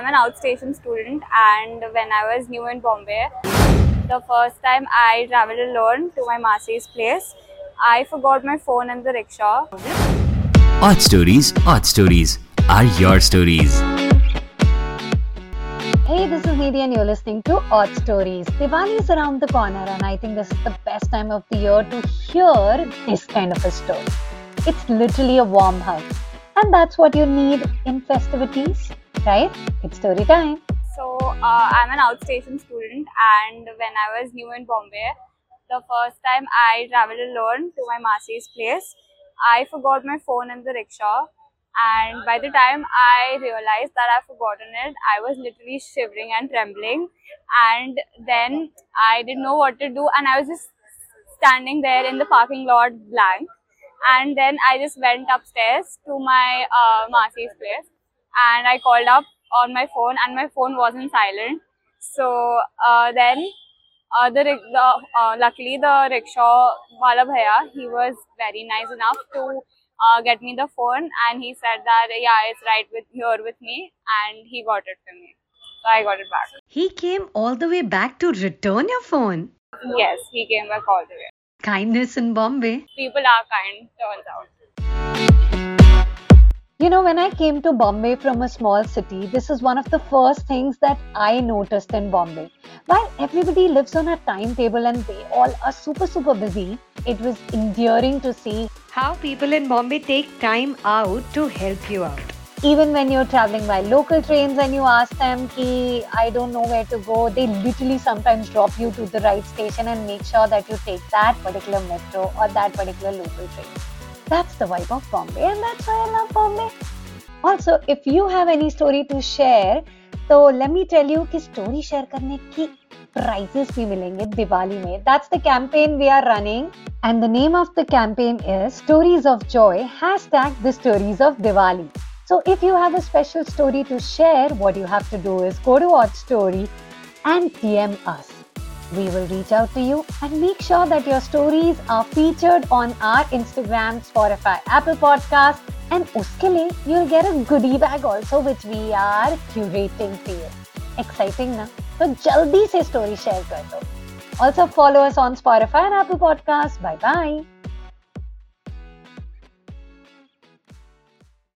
I'm an outstation student, and when I was new in Bombay, the first time I traveled alone to my Masi's place, I forgot my phone in the rickshaw. Audstories, Odd Stories are your stories. Hey, this is Nidhi and you're listening to Audstories. Diwali is around the corner and I think this is the best time of the year to hear this kind of a story. It's literally a warm hug. And that's what you need in festivities, right? It's story time. So, uh, I'm an outstation student, and when I was new in Bombay, the first time I traveled alone to my Masi's place, I forgot my phone in the rickshaw. And by the time I realized that I've forgotten it, I was literally shivering and trembling. And then I didn't know what to do, and I was just standing there in the parking lot blank. And then I just went upstairs to my uh, place and I called up on my phone, and my phone wasn't silent. So uh, then uh, the, the uh, luckily the rickshaw wala bhaiya he was very nice enough to uh, get me the phone and he said that yeah it's right with here with me and he got it for me so i got it back He came all the way back to return your phone. yes he came back all the way Kindness in Bombay. people are kind turns out know, when I came to Bombay from a small city, this is one of the first things that I noticed in Bombay. While everybody lives on a timetable and they all are super, super busy, it was endearing to see how people in Bombay take time out to help you out. even when you're traveling by local trains and you ask them ki i don't know where to go they literally sometimes drop you to the right station and make sure that you take that particular metro or that particular local train that's the vibe of bombay and that's why i love bombay also if you have any story to share तो let me tell you कि story share करने की prizes भी मिलेंगे दिवाली में that's the campaign we are running and the name of the campaign is stories of joy hashtag the stories of Diwali so if you have a special story to share, what you have to do is go to Odd Story and DM us. We will reach out to you and make sure that your stories are featured on our Instagram, Spotify, Apple Podcast, and uske liye you'll get a goodie bag also which we are curating for you. Exciting na? तो जल्दी से story share कर दो. Also follow us on Spotify and Apple Podcast. Bye bye.